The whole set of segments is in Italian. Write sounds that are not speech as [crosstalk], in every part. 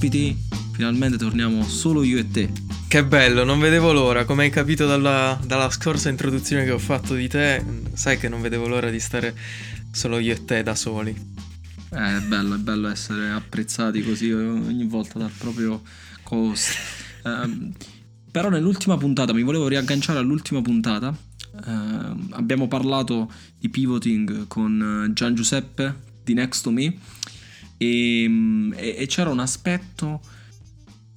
ospiti, finalmente torniamo solo io e te. Che bello, non vedevo l'ora, come hai capito dalla, dalla scorsa introduzione che ho fatto di te, sai che non vedevo l'ora di stare solo io e te da soli. Eh, è bello, è bello essere apprezzati così ogni volta dal proprio host. Um, però nell'ultima puntata, mi volevo riagganciare all'ultima puntata, uh, abbiamo parlato di pivoting con Gian Giuseppe di Next to Me e, e, e c'era un aspetto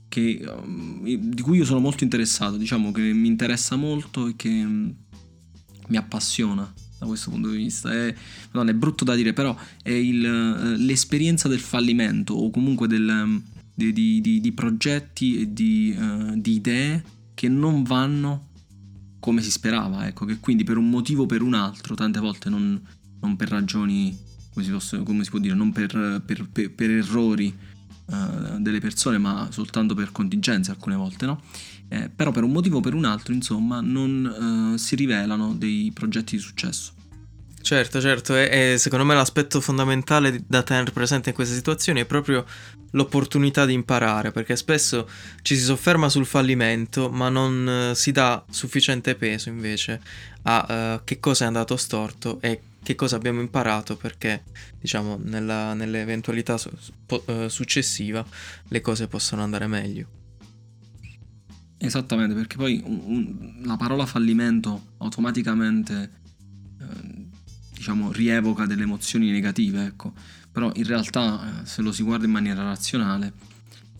che, um, di cui io sono molto interessato, diciamo che mi interessa molto e che um, mi appassiona da questo punto di vista. È, non è brutto da dire, però è il, uh, l'esperienza del fallimento o comunque del, um, di, di, di, di, progetti e di, uh, di idee che non vanno come si sperava, ecco, che quindi per un motivo o per un altro, tante volte non, non per ragioni, come si, posso, come si, può dire, non per, per, per, per errori uh, delle persone, ma soltanto per contingenze alcune volte, no? Eh, però per un motivo o per un altro, insomma, non uh, si rivelano dei progetti di successo. Certo, certo, e, secondo me l'aspetto fondamentale da tenere presente in queste situazioni è proprio l'opportunità di imparare, perché spesso ci si sofferma sul fallimento, ma non uh, si dà sufficiente peso invece a uh, che cosa è andato storto e che cosa abbiamo imparato perché diciamo nella, nell'eventualità su, po, uh, successiva le cose possono andare meglio. Esattamente, perché poi un, un, la parola fallimento automaticamente eh, diciamo rievoca delle emozioni negative, ecco. Però in realtà eh, se lo si guarda in maniera razionale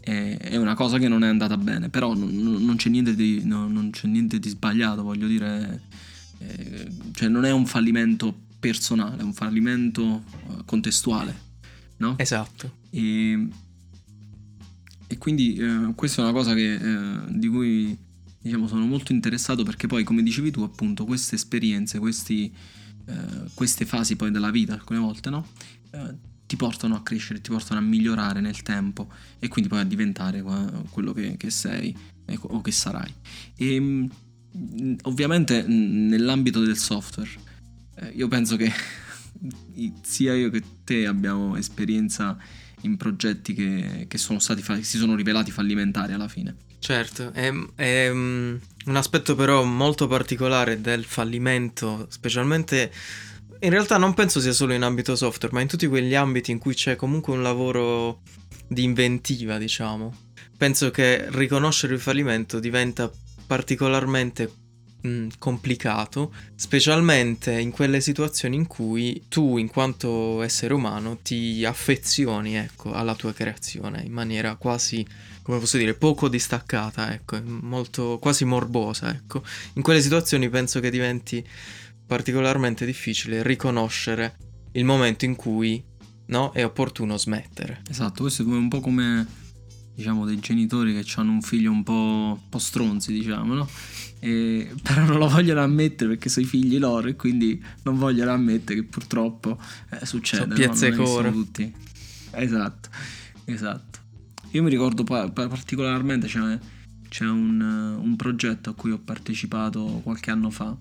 è, una cosa che non è andata bene, però non, c'è, niente di, no, non c'è niente di sbagliato, voglio dire, eh, cioè non è un fallimento personale, un fallimento uh, contestuale, no? Esatto. E, e quindi eh, questa è una cosa che, eh, di cui diciamo, sono molto interessato perché poi, come dicevi tu, appunto, queste esperienze, questi, eh, queste fasi poi della vita, alcune volte, no? Eh, ti portano a crescere, ti portano a migliorare nel tempo e quindi poi a diventare quello che, che sei o che sarai. E mm, ovviamente nell'ambito del software eh, io penso che sia io che te abbiamo esperienza in progetti che, che sono stati fa- si sono rivelati fallimentari alla fine. Certo, è, è um, un aspetto però molto particolare del fallimento, specialmente in realtà non penso sia solo in ambito software, ma in tutti quegli ambiti in cui c'è comunque un lavoro di inventiva, diciamo. Penso che riconoscere il fallimento diventa particolarmente mh, complicato, specialmente in quelle situazioni in cui tu, in quanto essere umano, ti affezioni ecco, alla tua creazione in maniera quasi, come posso dire, poco distaccata, ecco, molto, quasi morbosa. Ecco. In quelle situazioni penso che diventi particolarmente difficile riconoscere il momento in cui no, è opportuno smettere. Esatto, questo è un po' come diciamo dei genitori che hanno un figlio un po', un po stronzi, diciamo, no? E, però non lo vogliono ammettere perché sono i figli loro e quindi non vogliono ammettere che purtroppo eh, succede. Sono piazze no? core. Tutti... Esatto, esatto. Io mi ricordo pa- particolarmente c'è, c'è un, un, progetto a cui ho partecipato qualche anno fa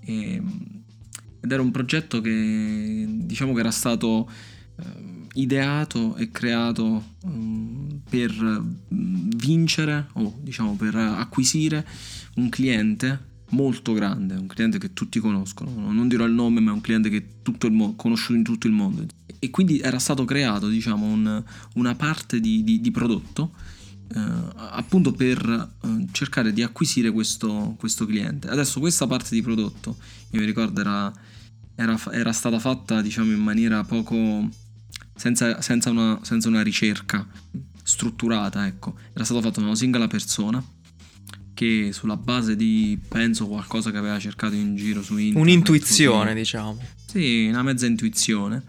e, ed era un progetto che diciamo che era stato eh, ideato e creato um, per vincere o diciamo per acquisire un cliente molto grande, un cliente che tutti conoscono, non dirò il nome, ma è un cliente che è mo- conosciuto in tutto il mondo. E quindi era stato creato, diciamo, un, una parte di, di, di prodotto eh, appunto per eh, cercare di acquisire questo, questo, cliente. Adesso questa parte di prodotto, io mi ricordo, era, era, era stata fatta, diciamo, in maniera poco... senza, senza, una, senza una ricerca strutturata, ecco. Era stato fatto da una singola persona che sulla base di, penso, qualcosa che aveva cercato in giro su internet. Un'intuizione, così. diciamo. Sì, una mezza intuizione.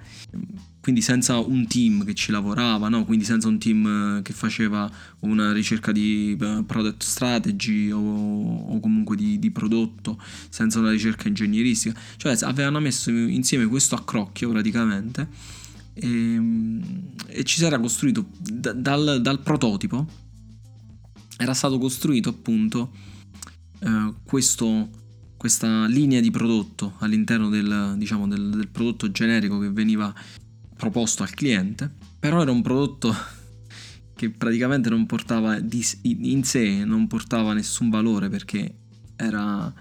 Quindi senza un team che ci lavorava, no? quindi senza un team eh, che faceva una ricerca di eh, product strategy o, o comunque di, di, prodotto, senza una ricerca ingegneristica. Cioè avevano messo insieme questo accrocchio praticamente e, e ci si era costruito d- dal, dal prototipo. Era stato costruito appunto eh, questo, questa linea di prodotto all'interno del, diciamo, del, del, prodotto generico che veniva proposto al cliente, però era un prodotto [laughs] che praticamente non portava in sé, non portava nessun valore perché era,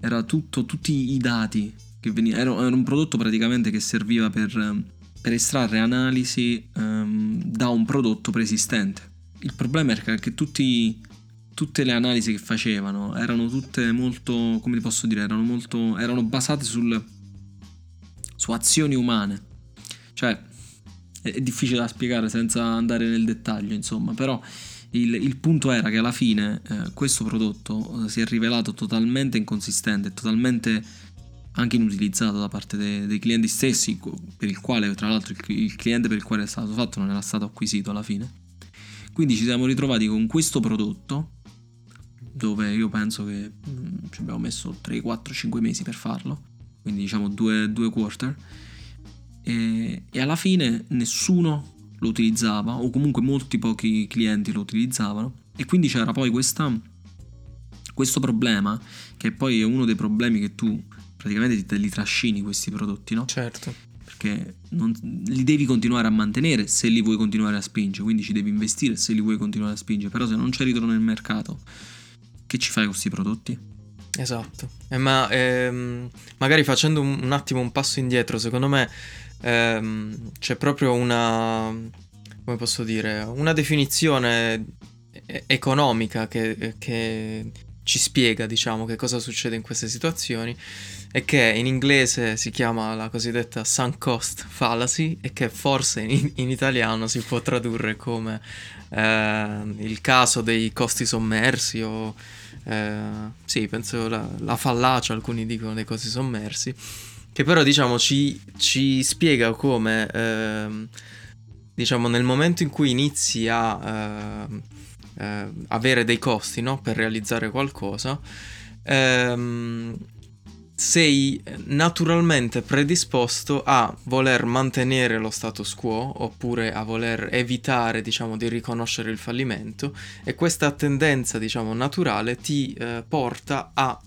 era tutto, tutti i dati che venivano, era un prodotto praticamente che serviva per, per estrarre analisi um, da un prodotto preesistente. Il problema era che tutti, tutte le analisi che facevano erano tutte molto, come ti posso dire, erano, molto, erano basate sul, su azioni umane. Cioè, è difficile da spiegare senza andare nel dettaglio, insomma, però il, il punto era che alla fine eh, questo prodotto eh, si è rivelato totalmente inconsistente, totalmente anche inutilizzato da parte dei, dei clienti stessi, per il quale, tra l'altro, il, il cliente per il quale è stato fatto non era stato acquisito alla fine. Quindi ci siamo ritrovati con questo prodotto dove io penso che mh, mm, ci abbiamo messo 3, 4, 5 mesi per farlo, quindi diciamo due, due quarter. E, e alla fine nessuno lo utilizzava o comunque molti pochi clienti lo utilizzavano. E quindi c'era poi questa, questo problema che poi è uno dei problemi che tu praticamente te li trascini questi prodotti, no? Certo. Perché non, li devi continuare a mantenere se li vuoi continuare a spingere, quindi ci devi investire se li vuoi continuare a spingere, però se non c'è ritorno nel mercato, che ci fai con questi prodotti? Esatto, eh, ma ehm, magari facendo un, un attimo un passo indietro, secondo me ehm, c'è proprio una, come posso dire, una definizione economica che, che, ci spiega, diciamo, che cosa succede in queste situazioni e che in inglese si chiama la cosiddetta sunk cost fallacy e che forse in, in italiano si può tradurre come eh, il caso dei costi sommersi o eh, sì, penso la, la fallacia, alcuni dicono dei costi sommersi che però diciamo ci, ci spiega come ehm, diciamo nel momento in cui inizi a eh, avere dei costi no? per realizzare qualcosa ehm, sei naturalmente predisposto a voler mantenere lo status quo oppure a voler evitare diciamo di riconoscere il fallimento e questa tendenza diciamo naturale ti eh, porta a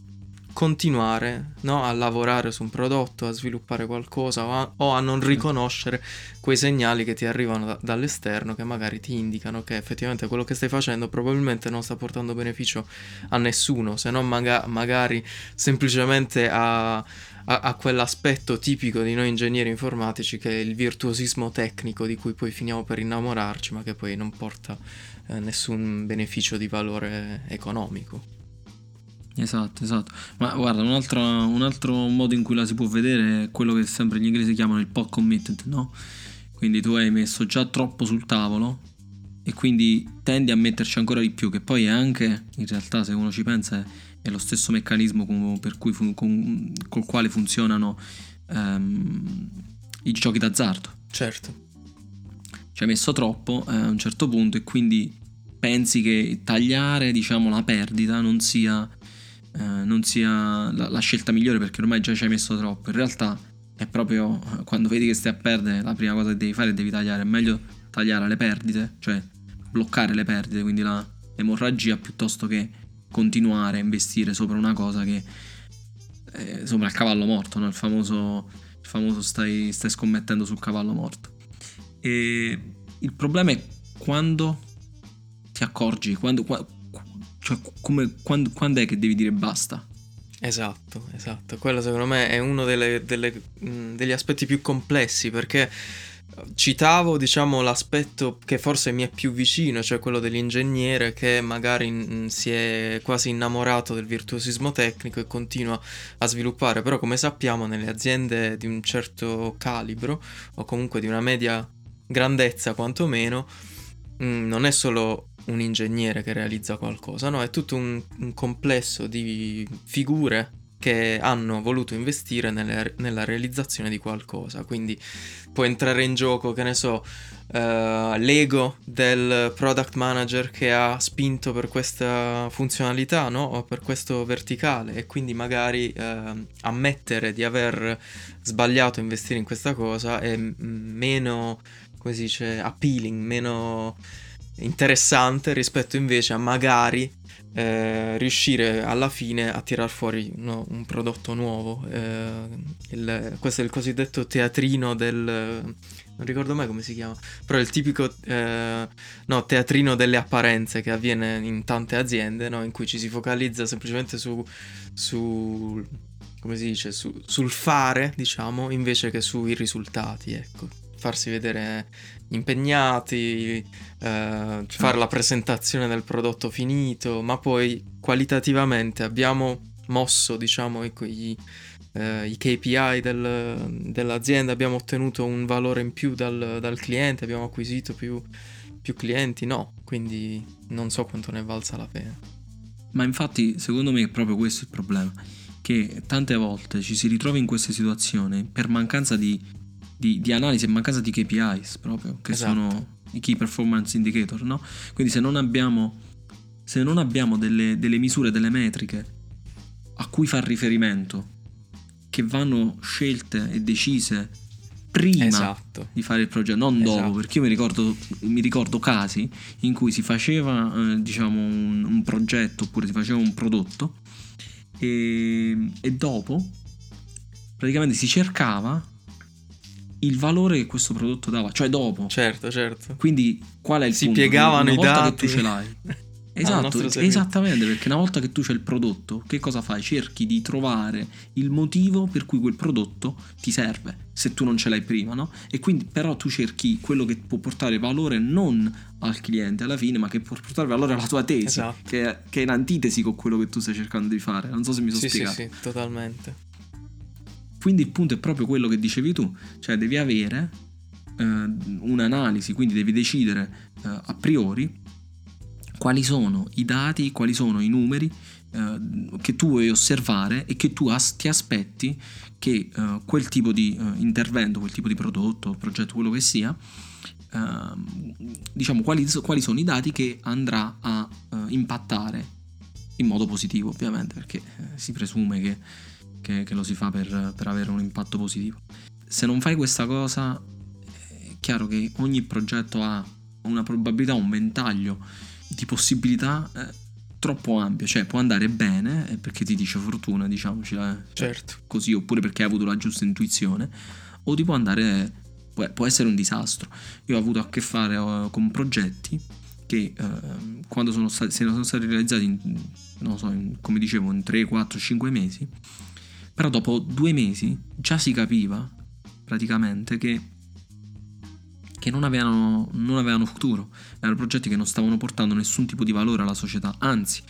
continuare no? a lavorare su un prodotto, a sviluppare qualcosa o a, o a non riconoscere quei segnali che ti arrivano da, dall'esterno che magari ti indicano che effettivamente quello che stai facendo probabilmente non sta portando beneficio a nessuno, se non maga- magari semplicemente a, a, a, quell'aspetto tipico di noi ingegneri informatici che è il virtuosismo tecnico di cui poi finiamo per innamorarci ma che poi non porta eh, nessun beneficio di valore economico. Esatto, esatto. Ma guarda, un altro, un altro, modo in cui la si può vedere è quello che sempre gli inglesi chiamano il pot committed, no? Quindi tu hai messo già troppo sul tavolo e quindi tendi a metterci ancora di più, che poi è anche, in realtà se uno ci pensa, è, lo stesso meccanismo con, per cui, con, col quale funzionano um, i giochi d'azzardo. Certo. Ci hai messo troppo eh, a un certo punto e quindi pensi che tagliare, diciamo, la perdita non sia eh, non sia la, la, scelta migliore perché ormai già ci hai messo troppo. In realtà è proprio eh, quando vedi che stai a perdere, la prima cosa che devi fare è devi tagliare. È meglio tagliare le perdite, cioè bloccare le perdite, quindi la, l'emorragia, piuttosto che continuare a investire sopra una cosa che eh, sopra il cavallo morto, no? il famoso, il famoso stai, stai scommettendo sul cavallo morto. E il problema è quando ti accorgi, quando, cioè, come, quando, quando è che devi dire basta? Esatto, esatto. Quello secondo me è uno delle, delle, degli aspetti più complessi perché citavo diciamo l'aspetto che forse mi è più vicino, cioè quello dell'ingegnere che magari si è quasi innamorato del virtuosismo tecnico e continua a sviluppare, però come sappiamo nelle aziende di un certo calibro o comunque di una media grandezza quantomeno, non è solo un ingegnere che realizza qualcosa, no, è tutto un, un complesso di figure che hanno voluto investire nelle, nella realizzazione di qualcosa. Quindi può entrare in gioco, che ne so, uh, l'ego del product manager che ha spinto per questa funzionalità, no? O per questo verticale e quindi magari uh, ammettere di aver sbagliato a investire in questa cosa è meno, come si dice, appealing, meno interessante rispetto invece a magari eh, riuscire alla fine a tirar fuori no, un prodotto nuovo. Eh, il, questo è il cosiddetto teatrino del... non ricordo mai come si chiama, però è il tipico eh, no, teatrino delle apparenze che avviene in tante aziende, no, in cui ci si focalizza semplicemente su... su come si dice, su, sul fare, diciamo, invece che sui risultati, ecco farsi vedere impegnati, eh, certo. fare la presentazione del prodotto finito, ma poi qualitativamente abbiamo mosso, diciamo, i, eh, i KPI del, dell'azienda, abbiamo ottenuto un valore in più dal, dal cliente, abbiamo acquisito più, più clienti, no, quindi non so quanto ne valsa la pena. Ma infatti, secondo me è proprio questo il problema, che tante volte ci si ritrova in queste situazioni per mancanza di di, di analisi e mancanza di KPIs proprio, che esatto. sono i Key Performance Indicator, no? Quindi se non abbiamo, se non abbiamo delle, delle misure, delle metriche a cui far riferimento, che vanno scelte e decise prima esatto. di fare il progetto, non esatto. dopo, perché io mi ricordo, mi ricordo casi in cui si faceva eh, diciamo un, un, progetto oppure si faceva un prodotto e, e dopo praticamente si cercava il valore che questo prodotto dava, cioè dopo. Certo, certo. Quindi qual è il si punto? piegavano una i dati. che tu ce l'hai. [laughs] Esatto, esattamente, perché una volta che tu c'è il prodotto, che cosa fai? Cerchi di trovare il motivo per cui quel prodotto ti serve, se tu non ce l'hai prima, no? E quindi però tu cerchi quello che può portare valore non al cliente alla fine, ma che può portare valore alla tua tesi, esatto. che, è, che, è, in antitesi con quello che tu stai cercando di fare. Non so se mi sono sì, spiegato. Sì, sì, totalmente. Quindi il punto è proprio quello che dicevi tu, cioè devi avere eh, un'analisi, quindi devi decidere eh, a priori quali sono i dati, quali sono i numeri eh, che tu vuoi osservare e che tu as- ti aspetti che eh, quel tipo di eh, intervento, quel tipo di prodotto, progetto, quello che sia, ehm, diciamo quali, quali, sono i dati che andrà a impattare in modo positivo ovviamente perché si presume che che, che lo si fa per, per, avere un impatto positivo. Se non fai questa cosa, è chiaro che ogni progetto ha una probabilità, un ventaglio di possibilità eh, troppo ampio, cioè può andare bene eh, perché ti dice fortuna, diciamoci, eh, certo. così, oppure perché hai avuto la giusta intuizione, o ti può andare, può, può essere un disastro. Io ho avuto a che fare uh, con progetti che uh, quando sono stati, se sono stati realizzati, in, non so, in, come dicevo, in 3, 4, 5 mesi, però dopo due mesi già si capiva praticamente che, che non, avevano, non avevano futuro. Erano progetti che non stavano portando nessun tipo di valore alla società, anzi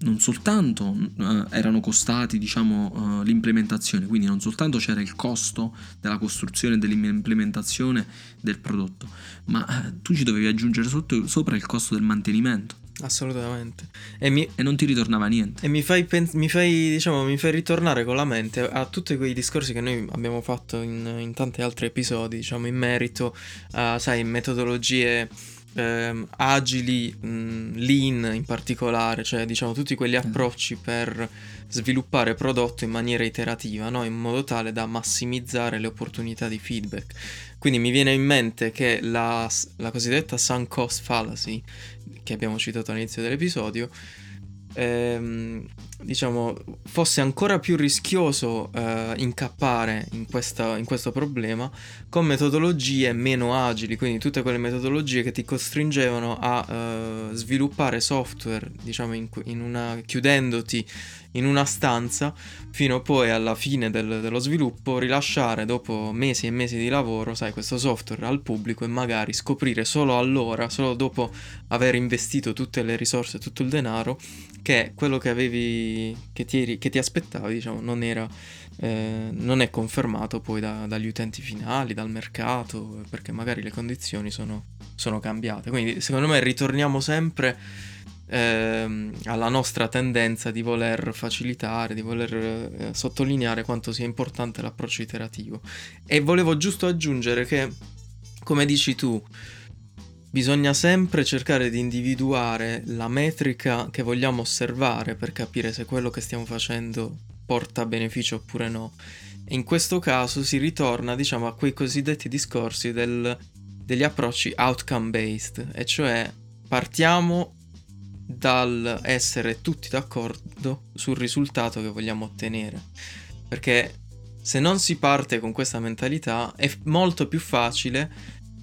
non soltanto uh, erano costati diciamo uh, l'implementazione. Quindi non soltanto c'era il costo della costruzione e dell'implementazione del prodotto ma uh, tu ci dovevi aggiungere sotto, sopra il costo del mantenimento Assolutamente. E, mi, e, non ti ritornava niente. E mi fai, pen- mi, fai, diciamo, mi fai, ritornare con la mente a tutti quei discorsi che noi abbiamo fatto in, in tanti altri episodi, diciamo, in merito a, sai, metodologie eh, agili, mh, lean in particolare, cioè, diciamo, tutti quegli esatto. approcci per sviluppare prodotto in maniera iterativa, no? in modo tale da massimizzare le opportunità di feedback. Quindi mi viene in mente che la, la cosiddetta sunk cost fallacy, che abbiamo citato all'inizio dell'episodio, ehm, diciamo, fosse ancora più rischioso eh, incappare in, questa, in, questo problema con metodologie meno agili, quindi tutte quelle metodologie che ti costringevano a eh, sviluppare software, diciamo, in, in una, chiudendoti in una stanza fino poi alla fine del, dello sviluppo, rilasciare dopo mesi e mesi di lavoro, sai, questo software al pubblico e magari scoprire solo allora, solo dopo aver investito tutte le risorse, tutto il denaro, che quello che avevi, che ti, che ti aspettavi, diciamo, non era, eh, non è confermato poi da, dagli utenti finali, dal mercato, perché magari le condizioni sono, sono cambiate. Quindi secondo me ritorniamo sempre ehm, alla nostra tendenza di voler facilitare, di voler eh, sottolineare quanto sia importante l'approccio iterativo. E volevo giusto aggiungere che, come dici tu, bisogna sempre cercare di individuare la metrica che vogliamo osservare per capire se quello che stiamo facendo porta beneficio oppure no. E in questo caso si ritorna, diciamo, a quei cosiddetti discorsi del, degli approcci outcome based, e cioè partiamo dal essere tutti d'accordo sul risultato che vogliamo ottenere. Perché se non si parte con questa mentalità è molto più facile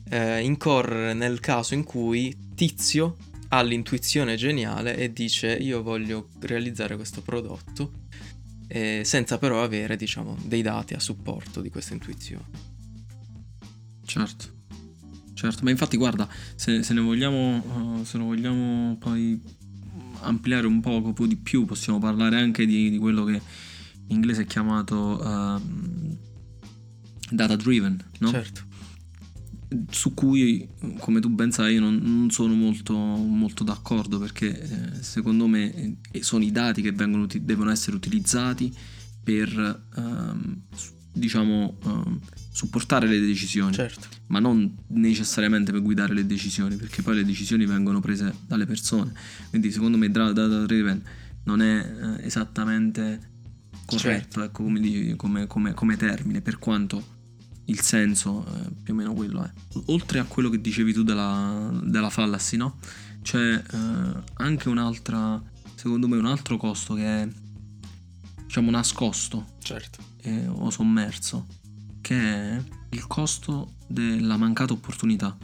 eh, incorrere nel caso in cui Tizio ha l'intuizione geniale e dice io voglio realizzare questo prodotto eh, senza però avere diciamo dei dati a supporto di questa intuizione. Certo, certo, ma infatti guarda, se, se ne vogliamo, uh, se ne vogliamo poi ampliare un poco, po' di più, possiamo parlare anche di, di quello che in inglese è chiamato uh, data driven, no? Certo su cui, come tu ben sai, io non, non sono molto, molto, d'accordo perché eh, secondo me eh, sono i dati che vengono, devono essere utilizzati per, ehm, diciamo, ehm, supportare le decisioni, certo. ma non necessariamente per guidare le decisioni, perché poi le decisioni vengono prese dalle persone. Quindi secondo me data driven non è eh, esattamente corretto certo. ecco, come, come, come, come termine, per quanto il senso eh, più o meno quello è. Oltre a quello che dicevi tu della, della fallacy, no? C'è eh, anche un'altra, secondo me un altro costo che è diciamo nascosto certo. eh, o sommerso, che è il costo della mancata opportunità.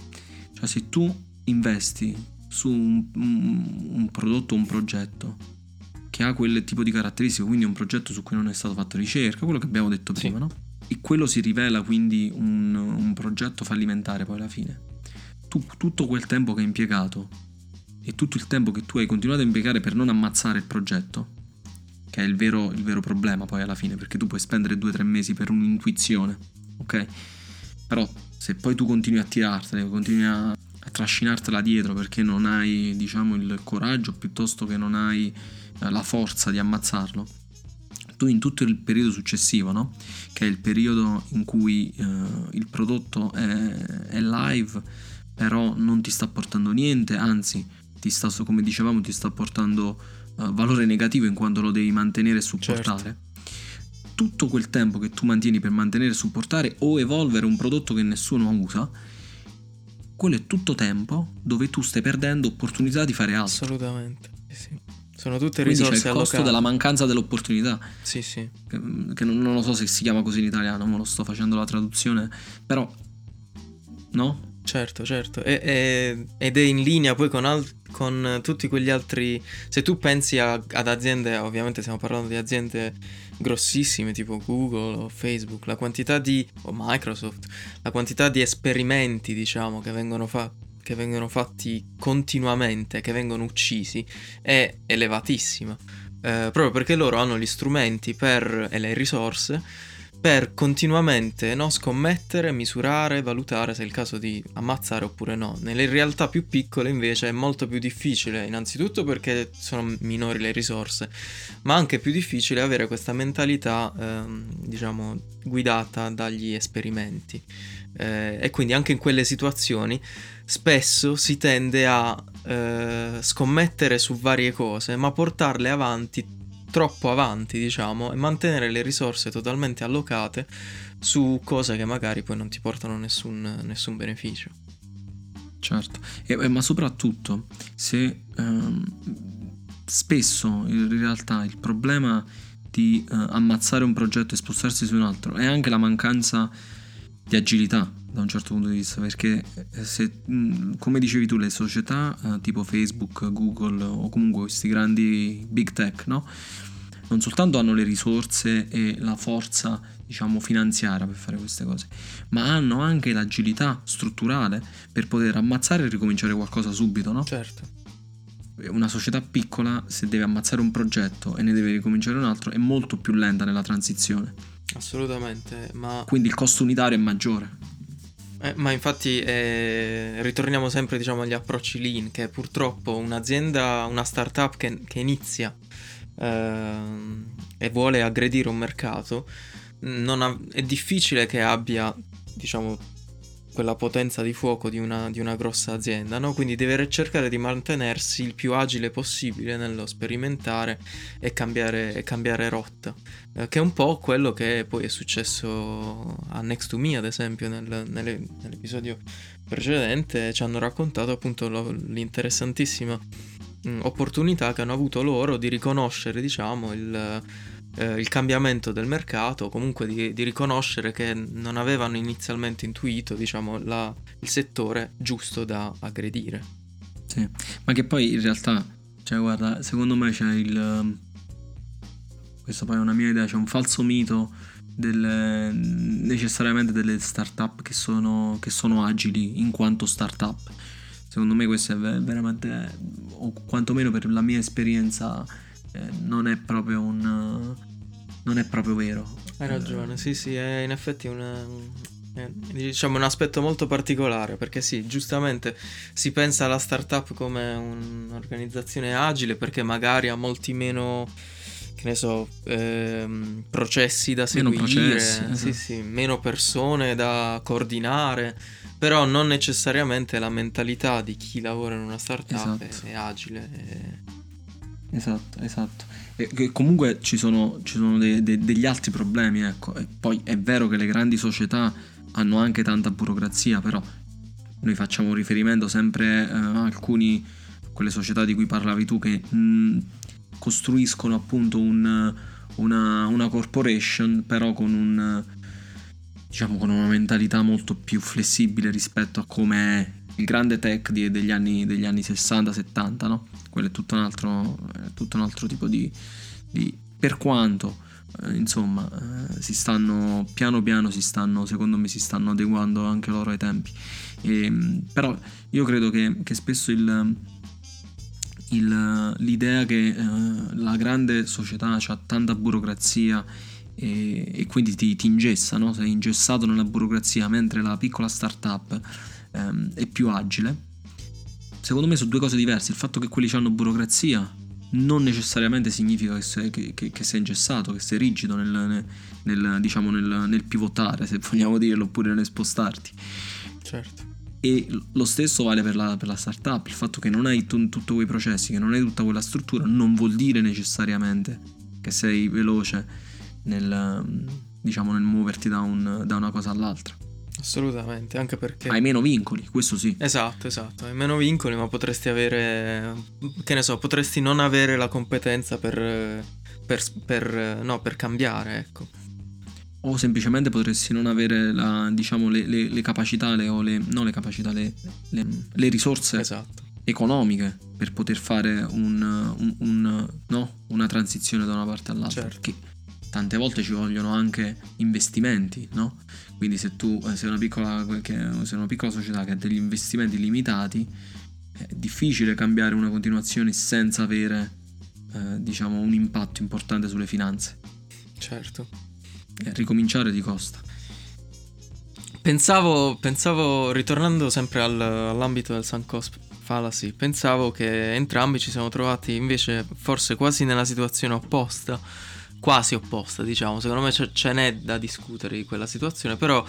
Cioè se tu investi su un, un, un prodotto o un progetto che ha quel tipo di caratteristiche, quindi un progetto su cui non è stato fatto ricerca, quello che abbiamo detto prima, sì. no? E quello si rivela quindi un, un progetto fallimentare poi alla fine. Tu, tutto quel tempo che hai impiegato e tutto il tempo che tu hai continuato a impiegare per non ammazzare il progetto, che è il vero, il vero problema poi alla fine, perché tu puoi spendere due o tre mesi per un'intuizione, ok? Però se poi tu continui a tirartela, continui a, a trascinartela dietro perché non hai, diciamo, il coraggio piuttosto che non hai eh, la forza di ammazzarlo, in tutto il periodo successivo, no? che è il periodo in cui eh, il prodotto è, è, live, però non ti sta portando niente, anzi, ti sta, come dicevamo, ti sta portando uh, valore negativo in quanto lo devi mantenere e supportare. Certo. Tutto quel tempo che tu mantieni per mantenere, supportare o evolvere un prodotto che nessuno usa, quello è tutto tempo dove tu stai perdendo opportunità di fare altro. Assolutamente. Sì. Sono tutte Quindi risorse c'è il costo della mancanza dell'opportunità. Sì, sì. Che, che non, non, lo so se si chiama così in italiano, ma lo sto facendo la traduzione. Però, no? Certo, certo. E, e, ed è in linea poi con, al, con, tutti quegli altri... Se tu pensi a, ad aziende, ovviamente stiamo parlando di aziende grossissime tipo Google o Facebook, la quantità di... o Microsoft, la quantità di esperimenti, diciamo, che vengono fatti che vengono fatti continuamente, che vengono uccisi, è elevatissima. Eh, proprio perché loro hanno gli strumenti per, e le risorse per continuamente no, scommettere, misurare, valutare se è il caso di ammazzare oppure no. Nelle realtà più piccole invece è molto più difficile, innanzitutto perché sono minori le risorse, ma anche più difficile avere questa mentalità, ehm, diciamo, guidata dagli esperimenti. Eh, e quindi anche in quelle situazioni spesso si tende a eh, scommettere su varie cose, ma portarle avanti troppo avanti, diciamo, e mantenere le risorse totalmente allocate su cose che magari poi non ti portano nessun, nessun beneficio. Certo, e, ma soprattutto se ehm, spesso in realtà il problema di eh, ammazzare un progetto e spostarsi su un altro è anche la mancanza di agilità da un certo punto di vista perché eh, se, come dicevi tu le società eh, tipo Facebook, Google o comunque questi grandi big tech no? non soltanto hanno le risorse e la forza diciamo finanziaria per fare queste cose ma hanno anche l'agilità strutturale per poter ammazzare e ricominciare qualcosa subito no? certo una società piccola se deve ammazzare un progetto e ne deve ricominciare un altro è molto più lenta nella transizione assolutamente ma quindi il costo unitario è maggiore. Eh, ma infatti eh, ritorniamo sempre diciamo, agli approcci lean, che purtroppo un'azienda, una startup che, che inizia eh, e vuole aggredire un mercato, ha, è difficile che abbia diciamo, quella potenza di fuoco di una, di una grossa azienda, no? quindi deve cercare di mantenersi il più agile possibile nello sperimentare e cambiare, e cambiare rotta, eh, che è un po' quello che poi è successo a Next to Me, ad esempio, nel, nelle, nell'episodio precedente, ci hanno raccontato appunto lo, l'interessantissima mh, opportunità che hanno avuto loro di riconoscere, diciamo, il, eh, il cambiamento del mercato, comunque di, di, riconoscere che non avevano inizialmente intuito, diciamo, la, il settore giusto da aggredire. Sì, ma che poi in realtà, cioè guarda, secondo me c'è il... Questa poi è una mia idea, c'è un falso mito delle, necessariamente delle startup che sono, che sono agili in quanto startup. Secondo me questo è veramente, o quantomeno per la mia esperienza, eh, non è proprio un... non è proprio vero. Hai ragione, eh, sì sì, è in effetti una, diciamo un aspetto molto particolare perché sì, giustamente si pensa alla startup come un'organizzazione agile perché magari ha molti meno che ne so, ehm, processi da seguire, meno, processi, sì, esatto. sì, meno persone da coordinare, però non necessariamente la mentalità di chi lavora in una startup esatto. è, è, agile. È... Esatto, esatto. E comunque ci sono, ci sono de, de, degli altri problemi, ecco. E poi è vero che le grandi società hanno anche tanta burocrazia, però noi facciamo riferimento sempre eh, a alcuni, quelle società di cui parlavi tu, che mh, costruiscono appunto un, una, una, corporation però con un diciamo con una mentalità molto più flessibile rispetto a come è il grande tech degli, anni, degli anni 60-70 no? Quello è tutto un altro, tutto un altro tipo di, di per quanto eh, insomma eh, si stanno piano piano si stanno secondo me si stanno adeguando anche loro ai tempi e, però io credo che, che spesso il il, l'idea che eh, la grande società ha tanta burocrazia e, e quindi ti, ti, ingessa, no? sei ingessato nella burocrazia, mentre la piccola startup ehm, è più agile. Secondo me sono due cose diverse. Il fatto che quelli hanno burocrazia non necessariamente significa che sei, che, che, che sei ingessato, che sei rigido nel, nel, diciamo nel, nel pivotare, se vogliamo dirlo, oppure nel spostarti. Certo. E lo stesso vale per la, per la startup, il fatto che non hai t- tutti quei processi, che non hai tutta quella struttura, non vuol dire necessariamente che sei veloce nel, diciamo, nel muoverti da, un, da una cosa all'altra. Assolutamente, anche perché... Hai meno vincoli, questo sì. Esatto, esatto, hai meno vincoli, ma potresti avere... che ne so, potresti non avere la competenza per... per, per no, per cambiare, ecco o semplicemente potresti non avere la, diciamo, le, le, le, capacità, le, o le, non le capacità, le, le risorse esatto. economiche per poter fare un, un, un, no? una transizione da una parte all'altra. Certo. Perché tante volte ci vogliono anche investimenti, no? Quindi se tu eh, sei una piccola, sei una piccola società che ha degli investimenti limitati, è difficile cambiare una continuazione senza avere eh, diciamo, un impatto importante sulle finanze. Certo ricominciare ti costa. Pensavo, pensavo ritornando sempre al, all'ambito del sunk cost fallacy, pensavo che entrambi ci siamo trovati invece forse quasi nella situazione opposta, quasi opposta diciamo, secondo me ce n'è da discutere di quella situazione, però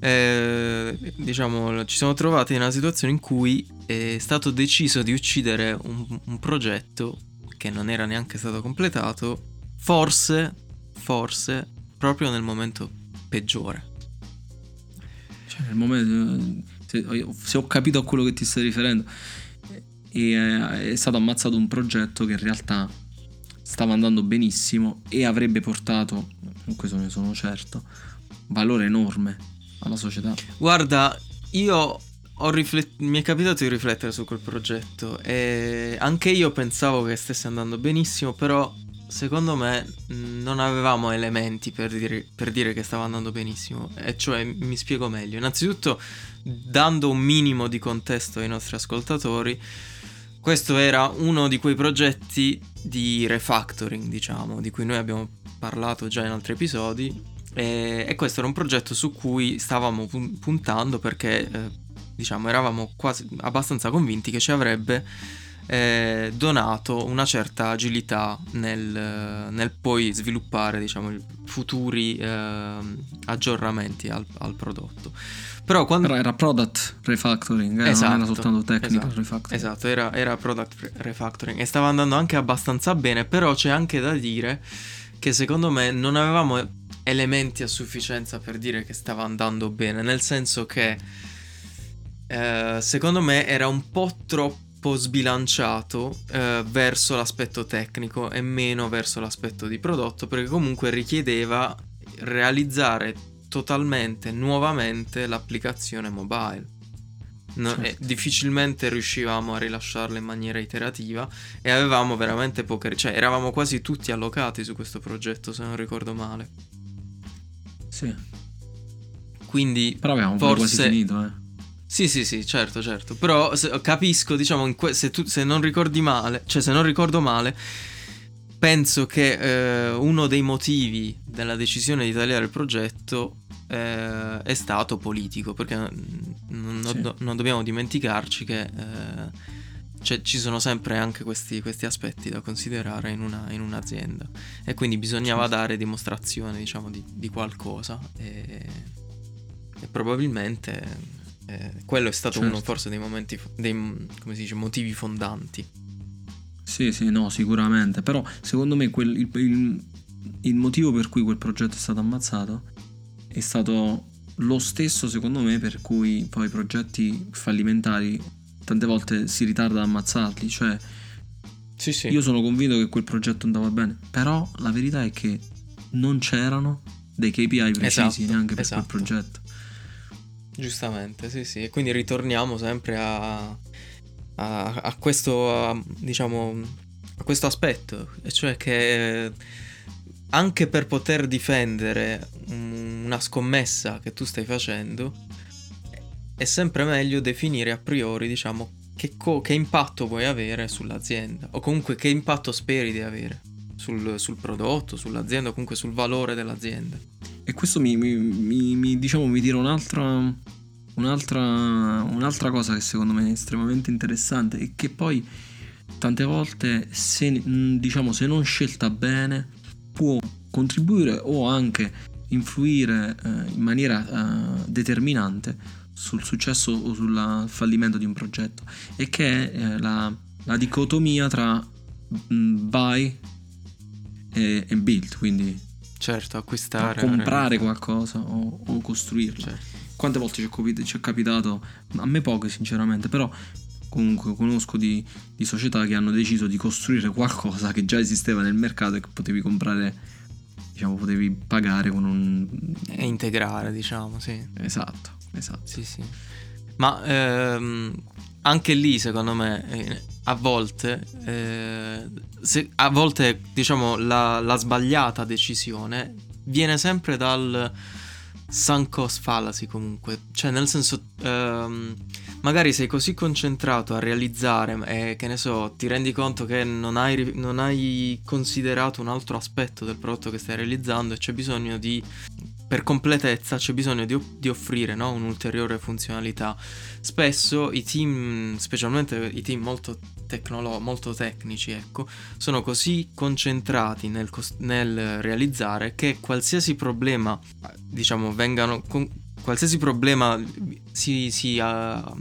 eh, diciamo ci siamo trovati nella situazione in cui è stato deciso di uccidere un, un progetto che non era neanche stato completato, forse, forse proprio nel momento peggiore. Cioè, nel momento. Se, se ho capito a quello che ti stai riferendo, è, è stato ammazzato un progetto che in realtà stava andando benissimo e avrebbe portato, comunque ne sono certo, valore enorme alla società. Guarda, io riflet- mi è capitato di riflettere su quel progetto e anche io pensavo che stesse andando benissimo, però secondo me non avevamo elementi per dire, per dire, che stava andando benissimo. E cioè, mi spiego meglio. Innanzitutto, dando un minimo di contesto ai nostri ascoltatori, questo era uno di quei progetti di refactoring, diciamo, di cui noi abbiamo parlato già in altri episodi. E, e questo era un progetto su cui stavamo puntando perché, eh, diciamo, eravamo quasi abbastanza convinti che ci avrebbe eh, donato una certa agilità nel, nel poi sviluppare diciamo, futuri eh, aggiornamenti al, al, prodotto. Però, quando... Però era product refactoring, eh? esatto, non era esatto, soltanto technical esatto, refactoring. Esatto, era, era product refactoring e stava andando anche abbastanza bene, però c'è anche da dire che secondo me non avevamo elementi a sufficienza per dire che stava andando bene, nel senso che eh, secondo me era un po' troppo po' sbilanciato eh, verso l'aspetto tecnico e meno verso l'aspetto di prodotto perché comunque richiedeva realizzare totalmente nuovamente l'applicazione mobile. No, certo. difficilmente riuscivamo a rilasciarla in maniera iterativa e avevamo veramente poche, cioè eravamo quasi tutti allocati su questo progetto se non ricordo male. Sì. Quindi Però avevamo forse... quasi finito, eh. Sì, sì, sì, certo, certo. Però se, capisco, diciamo, que- se, tu, se non ricordi male, cioè se non ricordo male, penso che eh, uno dei motivi della decisione di tagliare il progetto eh, è stato politico, perché non, sì. do- non dobbiamo dimenticarci che eh, cioè, ci sono sempre anche questi, questi aspetti da considerare in, una, in, un'azienda e quindi bisognava sì. dare dimostrazione, diciamo, di, di qualcosa e, e probabilmente eh, quello è stato certo. uno forse dei momenti, dei come si dice, motivi fondanti. Sì, sì, no, sicuramente. Però secondo me quel, il, il, il motivo per cui quel progetto è stato ammazzato è stato lo stesso, secondo me, per cui poi i progetti fallimentari tante volte si ritarda ad ammazzarli. Cioè, sì, sì. io sono convinto che quel progetto andava bene, però la verità è che non c'erano dei KPI precisi esatto, neanche per esatto. quel progetto. Giustamente, sì, sì. E quindi ritorniamo sempre a, a, a questo, a, diciamo, a questo aspetto, cioè che anche per poter difendere una scommessa che tu stai facendo, è sempre meglio definire a priori, diciamo, che, co- che impatto vuoi avere sull'azienda, o comunque che impatto speri di avere sul, sul prodotto, sull'azienda, o comunque sul valore dell'azienda. E questo mi, mi, mi, mi diciamo, mi tira un'altra, un'altra, un'altra cosa che secondo me è estremamente interessante e che poi tante volte, se, diciamo, se non scelta bene, può contribuire o anche influire eh, in maniera eh, determinante sul successo o sul fallimento di un progetto e che è eh, la, la, dicotomia tra buy e, e build, quindi Certo, acquistare. comprare qualcosa o, o costruirla. Certo. Quante volte ci è, capitato, ci è, capitato, a me poche sinceramente, però comunque conosco di, di, società che hanno deciso di costruire qualcosa che già esisteva nel mercato e che potevi comprare, diciamo, potevi pagare con un... E integrare, diciamo, sì. Esatto, esatto. Sì, sì. Ma ehm, anche lì, secondo me, eh, a volte, eh, se, a volte diciamo, la, la, sbagliata decisione viene sempre dal sunk cost fallacy comunque. Cioè, nel senso, ehm, magari sei così concentrato a realizzare e che ne so, ti rendi conto che non hai, non hai considerato un altro aspetto del prodotto che stai realizzando e c'è bisogno di per completezza c'è bisogno di, di offrire no? un'ulteriore funzionalità. Spesso i team, specialmente i team molto, tecnolo- molto tecnici, ecco, sono così concentrati nel, nel realizzare che qualsiasi problema, diciamo, vengano... Qualsiasi problema si, si, uh,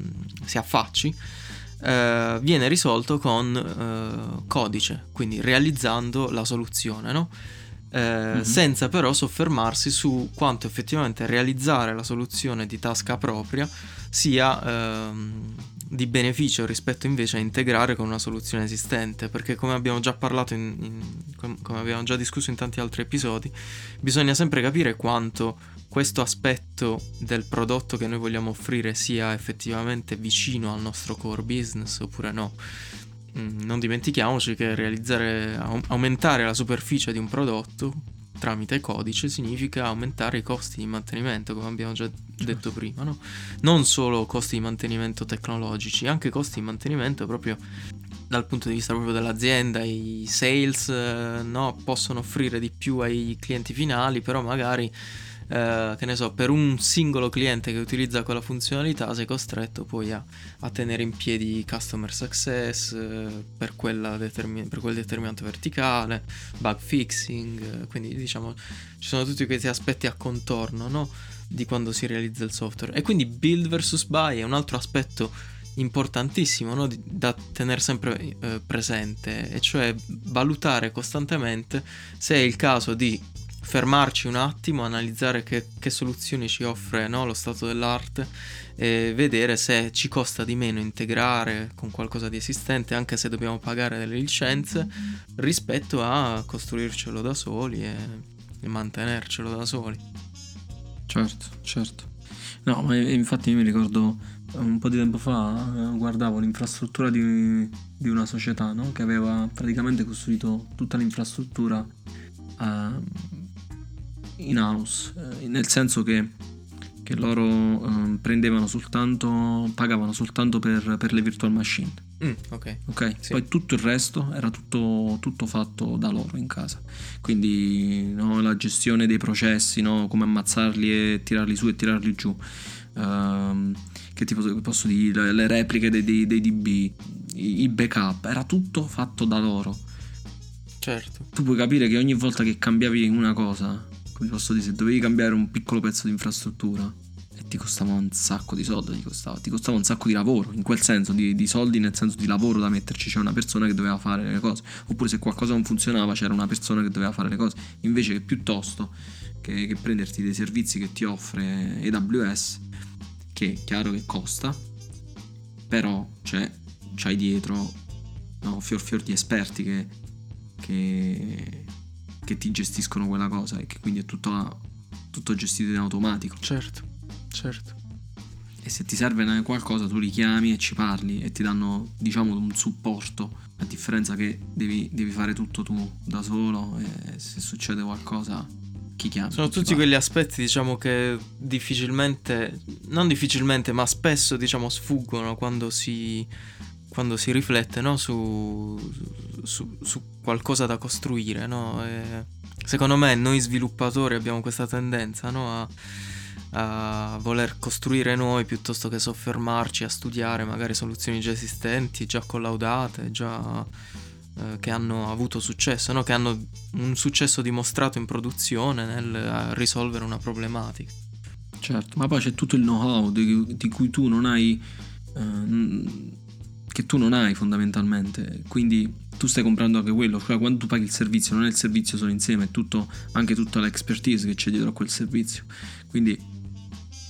si affacci, uh, viene risolto con uh, codice, quindi realizzando la soluzione, no? Eh, mm-hmm. senza però soffermarsi su quanto effettivamente realizzare la soluzione di tasca propria sia ehm, di beneficio rispetto invece a integrare con una soluzione esistente, perché come abbiamo già parlato, in, in, come abbiamo già discusso in tanti altri episodi, bisogna sempre capire quanto questo aspetto del prodotto che noi vogliamo offrire sia effettivamente vicino al nostro core business oppure no. Mm, non dimentichiamoci che realizzare, aumentare la superficie di un prodotto tramite codice significa aumentare i costi di mantenimento, come abbiamo già detto prima, no? Non solo costi di mantenimento tecnologici, anche costi di mantenimento proprio dal punto di vista proprio dell'azienda, i sales eh, no, possono offrire di più ai clienti finali, però magari eh, che ne so, per un singolo cliente che utilizza quella funzionalità sei costretto poi a, a tenere in piedi customer success eh, per, determin- per, quel determinante verticale, bug fixing, eh, quindi diciamo ci sono tutti questi aspetti a contorno no? di quando si realizza il software. E quindi build versus buy è un altro aspetto importantissimo no? da tenere sempre eh, presente, e cioè valutare costantemente se è il caso di fermarci un attimo, analizzare che, che soluzioni ci offre no, lo stato dell'arte e vedere se ci costa di meno integrare con qualcosa di esistente, anche se dobbiamo pagare delle licenze, rispetto a costruircelo da soli e, e mantenercelo da soli. Certo, certo. No, ma infatti io mi ricordo un po' di tempo fa eh, guardavo l'infrastruttura di, di una società no? che aveva praticamente costruito tutta l'infrastruttura in house, eh, nel senso che, che loro uh, prendevano soltanto, pagavano soltanto per, per le virtual machine. Mm, ok. okay? Sì. Poi tutto il resto era tutto, tutto, fatto da loro in casa. Quindi no, la gestione dei processi, no? come ammazzarli e tirarli su e tirarli giù. Uh, che tipo posso dire, le repliche dei, dei, dei DB, i, i backup, era tutto fatto da loro. Certo. Tu puoi capire che ogni volta che cambiavi una cosa, come posso dire, se dovevi cambiare un piccolo pezzo di infrastruttura, e ti costava un sacco di soldi, ti costava, ti costava un sacco di lavoro, in quel senso, di, di, soldi nel senso di lavoro da metterci, c'era una persona che doveva fare le cose, oppure se qualcosa non funzionava c'era una persona che doveva fare le cose, invece che piuttosto che, che prenderti dei servizi che ti offre AWS che è chiaro che costa, però c'è, c'hai dietro no, fior fior di esperti che, che, che, ti gestiscono quella cosa e che quindi è tutto, tutto gestito in automatico. Certo, certo. E se ti serve qualcosa tu li chiami e ci parli e ti danno diciamo un supporto, a differenza che devi, devi fare tutto tu da solo e se succede qualcosa chi chiama. Sono tutti quegli aspetti, diciamo, che difficilmente, non difficilmente, ma spesso, diciamo, sfuggono quando si, quando si riflette no? su, su, su, qualcosa da costruire. No? secondo me noi sviluppatori abbiamo questa tendenza no? a, a, voler costruire noi piuttosto che soffermarci a studiare magari soluzioni già esistenti, già collaudate, già eh, che hanno avuto successo, che hanno un successo dimostrato in produzione nel eh, risolvere una problematica. Certo, ma poi c'è tutto il know-how di, di cui tu non hai, eh, che tu non hai fondamentalmente, quindi tu stai comprando anche quello, cioè quando tu paghi il servizio non è il servizio solo insieme, è tutto, anche tutta l'expertise che c'è dietro a quel servizio, quindi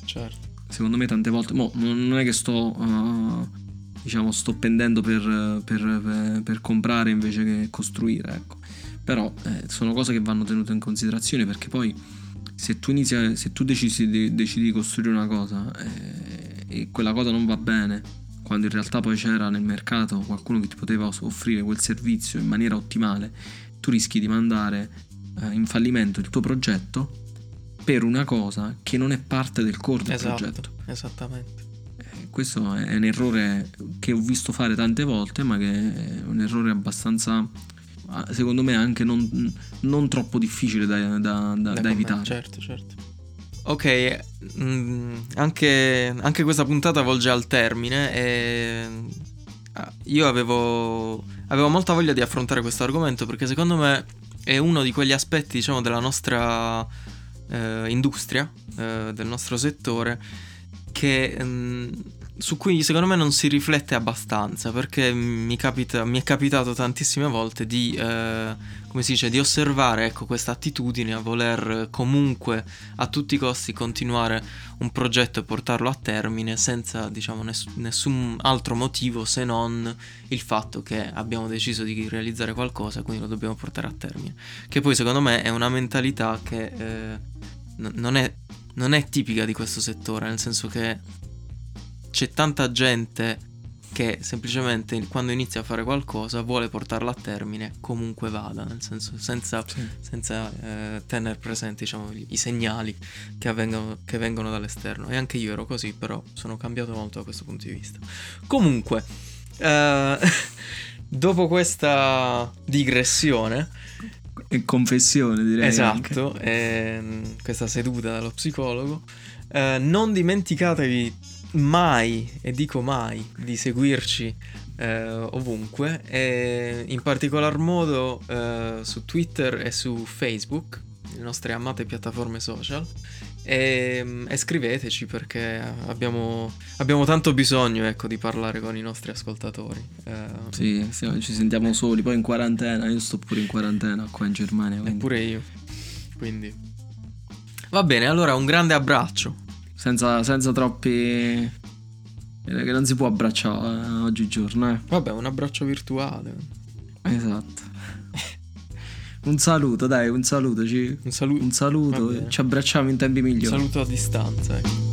certo. secondo me tante volte, mo, non è che sto... Uh, diciamo sto pendendo per, per, per comprare invece che costruire ecco. però eh, sono cose che vanno tenute in considerazione perché poi se tu, inizi, se tu decidi, di, decidi di costruire una cosa eh, e quella cosa non va bene quando in realtà poi c'era nel mercato qualcuno che ti poteva offrire quel servizio in maniera ottimale tu rischi di mandare eh, in fallimento il tuo progetto per una cosa che non è parte del core del esatto, progetto esattamente questo è un errore che ho visto fare tante volte, ma che è un errore abbastanza, secondo me, anche non, non troppo difficile da, da, da, da evitare. Certo, certo. Ok, mh, mm, anche, anche, questa puntata volge al termine e ah, io avevo, avevo molta voglia di affrontare questo argomento perché secondo me è uno di quegli aspetti, diciamo, della nostra eh, industria, eh, del nostro settore che mh, mm, su cui secondo me non si riflette abbastanza perché mi, capita, mi è capitato tantissime volte di, eh, come si dice, di osservare ecco, questa attitudine a voler comunque a tutti i costi continuare un progetto e portarlo a termine senza diciamo, ness- nessun altro motivo se non il fatto che abbiamo deciso di realizzare qualcosa quindi lo dobbiamo portare a termine. Che poi secondo me è una mentalità che eh, n- non, è, non è tipica di questo settore nel senso che c'è tanta gente che semplicemente quando inizia a fare qualcosa vuole portarla a termine comunque vada, nel senso senza, sì. senza eh, tenere presenti diciamo, i segnali che, avvengono, che vengono dall'esterno. E anche io ero così, però sono cambiato molto da questo punto di vista. Comunque, eh, [laughs] dopo questa digressione... E confessione direi. Esatto, eh, questa seduta dallo psicologo. Eh, non dimenticatevi mai, e dico mai, di seguirci eh, ovunque, e in particolar modo eh, su Twitter e su Facebook, le nostre amate piattaforme social. E, e scriveteci perché abbiamo, abbiamo, tanto bisogno ecco, di parlare con i nostri ascoltatori. Eh, sì, sì, ci sentiamo soli, poi in quarantena, io sto pure in quarantena qua in Germania. Quindi... Eppure io. Quindi va bene, allora un grande abbraccio. Senza, senza troppi... eh, Che non si può abbracciare eh, oggigiorno, eh. Vabbè, un abbraccio virtuale. Esatto. Un saluto, dai, un saluto. Ci... Un saluto. Un saluto. Ci abbracciamo in tempi Un migliori. saluto a distanza, ecco.